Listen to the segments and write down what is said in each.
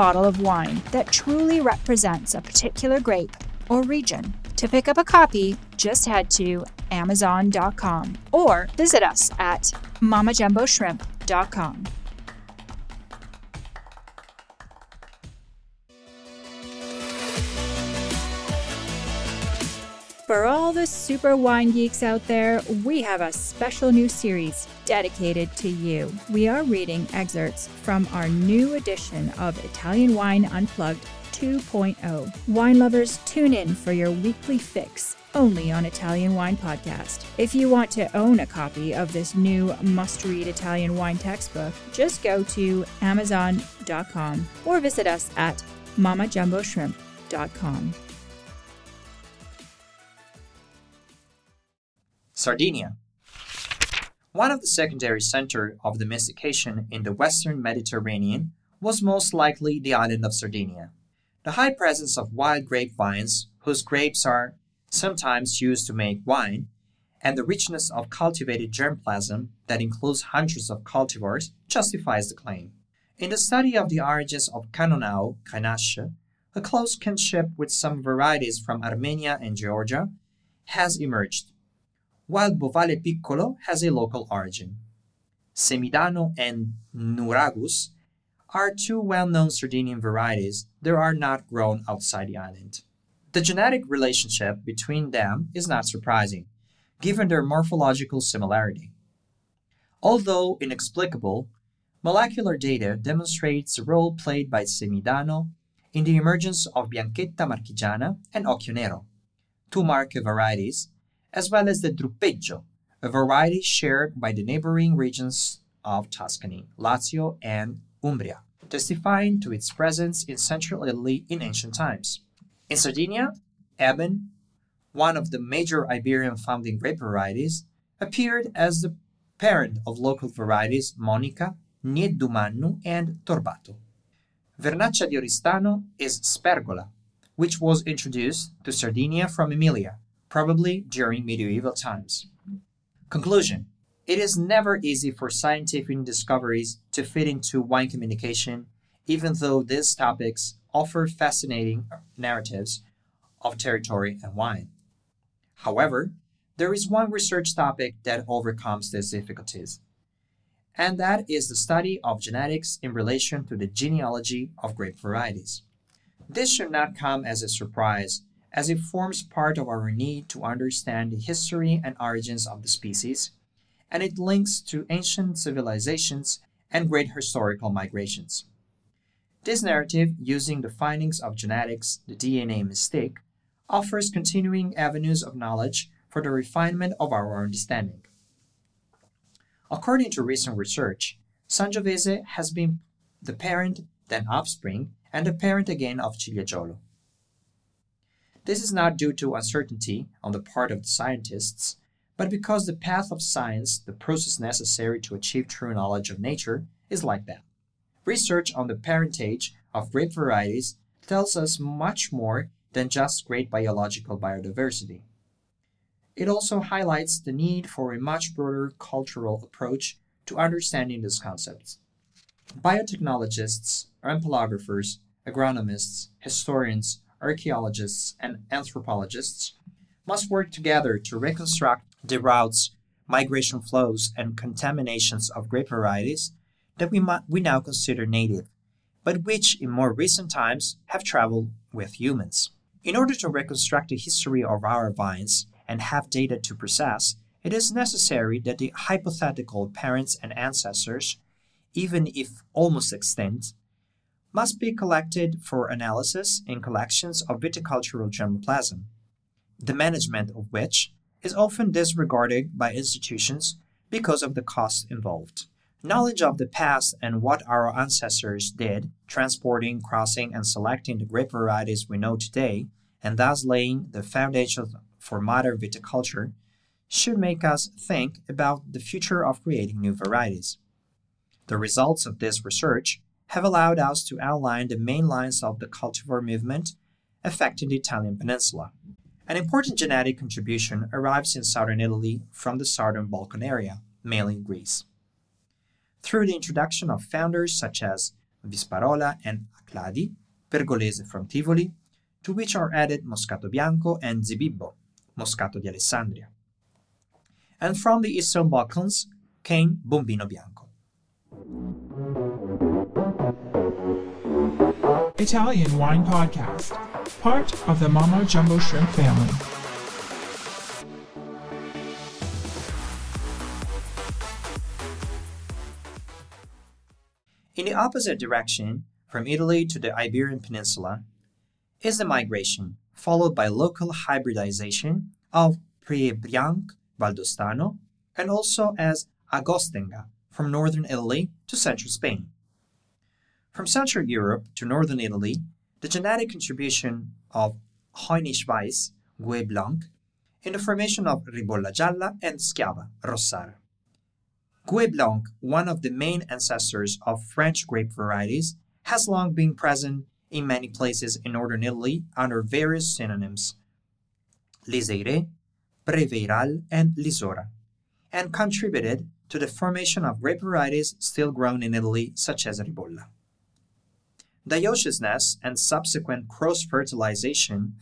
bottle of wine that truly represents a particular grape or region. To pick up a copy, just head to Amazon.com or visit us at MammaJumboShrimp.com. For all the super wine geeks out there, we have a special new series dedicated to you. We are reading excerpts from our new edition of Italian Wine Unplugged 2.0. Wine lovers, tune in for your weekly fix only on Italian Wine Podcast. If you want to own a copy of this new must read Italian wine textbook, just go to Amazon.com or visit us at MammaJumboShrimp.com. Sardinia. One of the secondary centers of domestication in the western Mediterranean was most likely the island of Sardinia. The high presence of wild grapevines, whose grapes are sometimes used to make wine, and the richness of cultivated germplasm that includes hundreds of cultivars justifies the claim. In the study of the origins of Cannonau, Grenache, a close kinship with some varieties from Armenia and Georgia has emerged while Bovale Piccolo has a local origin. Semidano and Nuragus are two well-known Sardinian varieties that are not grown outside the island. The genetic relationship between them is not surprising, given their morphological similarity. Although inexplicable, molecular data demonstrates the role played by Semidano in the emergence of Bianchetta marchigiana and Occhio Nero, two Marche varieties as well as the Drupeggio, a variety shared by the neighboring regions of Tuscany, Lazio, and Umbria, testifying to its presence in central Italy in ancient times. In Sardinia, Eben, one of the major Iberian founding grape varieties, appeared as the parent of local varieties Monica, Nieddumannu, and Torbato. Vernaccia di Oristano is Spergola, which was introduced to Sardinia from Emilia, probably during medieval times. Conclusion It is never easy for scientific discoveries to fit into wine communication, even though these topics offer fascinating narratives of territory and wine. However, there is one research topic that overcomes these difficulties, and that is the study of genetics in relation to the genealogy of grape varieties. This should not come as a surprise as it forms part of our need to understand the history and origins of the species, and it links to ancient civilizations and great historical migrations. This narrative, using the findings of genetics, the DNA mistake, offers continuing avenues of knowledge for the refinement of our understanding. According to recent research, Sangiovese has been the parent, then offspring, and the parent again of Ciliegiolo. This is not due to uncertainty on the part of the scientists, but because the path of science, the process necessary to achieve true knowledge of nature, is like that. Research on the parentage of grape varieties tells us much more than just great biological biodiversity. It also highlights the need for a much broader cultural approach to understanding these concepts. Biotechnologists, ampelographers, agronomists, historians, archaeologists, and anthropologists must work together to reconstruct the routes, migration flows, and contaminations of grape varieties that we, we now consider native, but which in more recent times have traveled with humans. In order to reconstruct the history of our vines and have data to process, it is necessary that the hypothetical parents and ancestors, even if almost extinct, must be collected for analysis in collections of viticultural germplasm. the management of which is often disregarded by institutions because of the costs involved. Knowledge of the past and what our ancestors did, transporting, crossing, and selecting the grape varieties we know today, and thus laying the foundation for modern viticulture, should make us think about the future of creating new varieties. The results of this research have allowed us to outline the main lines of the cultivar movement affecting the Italian peninsula. An important genetic contribution arrives in southern Italy from the southern Balkan area, mainly Greece. Through the introduction of founders such as Visparola and Acladi, Pergolese from Tivoli, to which are added Moscato Bianco and Zibibbo, Moscato di Alessandria. And from the Eastern Balkans came Bombino Bianco. Italian Wine Podcast, part of the Mamma Jumbo Shrimp family. In the opposite direction, from Italy to the Iberian Peninsula, is the migration, followed by local hybridization of Prié Blanc Valdostano and also as Agostenga from northern Italy to central Spain. From Central Europe to northern Italy, the genetic contribution of Heunisch Weiss, Gouais Blanc, in the formation of Ribolla Gialla and Schiava, Rossara. Gouais Blanc, one of the main ancestors of French grape varieties, has long been present in many places in northern Italy under various synonyms Liseire, Breveiral, and Lisora, and contributed to the formation of grape varieties still grown in Italy, such as Ribolla. Dioeciousness and subsequent cross fertilization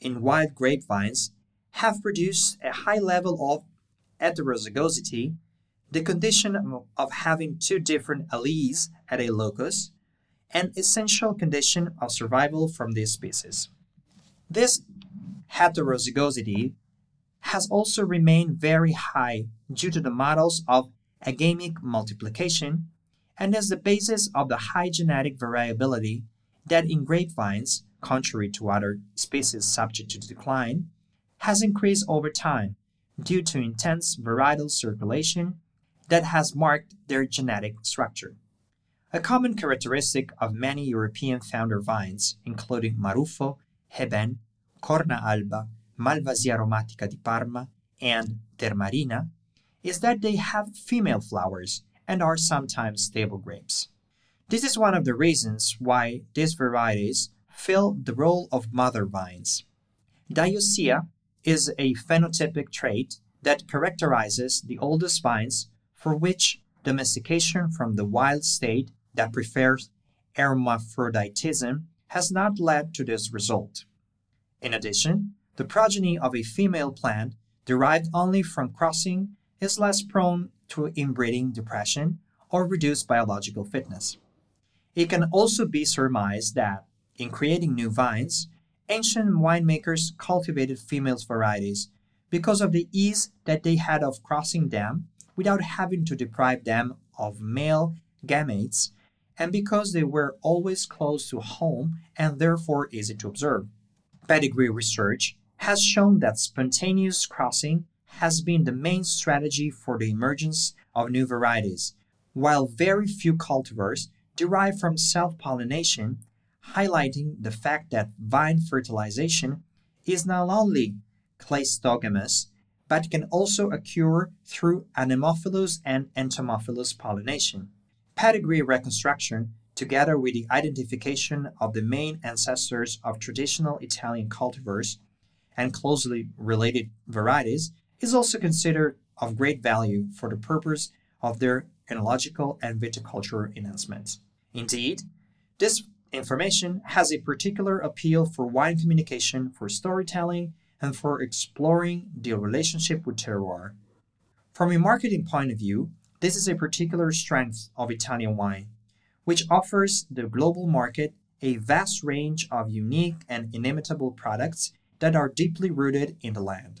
in wild grapevines have produced a high level of heterozygosity, the condition of having two different alleles at a locus, an essential condition of survival from these species. This heterozygosity has also remained very high due to the models of agamic multiplication and is the basis of the high genetic variability that in grapevines, contrary to other species subject to decline, has increased over time due to intense varietal circulation that has marked their genetic structure. A common characteristic of many European founder vines, including Marufo, Heben, Corna Alba, Malvasia aromatica di Parma, and Termarina, is that they have female flowers and are sometimes stable grapes. This is one of the reasons why these varieties fill the role of mother vines. Dioecia is a phenotypic trait that characterizes the oldest vines for which domestication from the wild state that prefers hermaphroditism has not led to this result. In addition, the progeny of a female plant derived only from crossing is less prone to inbreeding depression or reduced biological fitness. It can also be surmised that, in creating new vines, ancient winemakers cultivated female varieties because of the ease that they had of crossing them without having to deprive them of male gametes and because they were always close to home and therefore easy to observe. Pedigree research has shown that spontaneous crossing has been the main strategy for the emergence of new varieties, while very few cultivars derive from self pollination, highlighting the fact that vine fertilization is not only cleistogamous, but can also occur through anemophilous and entomophilous pollination. Pedigree reconstruction, together with the identification of the main ancestors of traditional Italian cultivars and closely related varieties, is also considered of great value for the purpose of their enological and viticultural enhancement. Indeed, this information has a particular appeal for wine communication, for storytelling, and for exploring the relationship with terroir. From a marketing point of view, this is a particular strength of Italian wine, which offers the global market a vast range of unique and inimitable products that are deeply rooted in the land.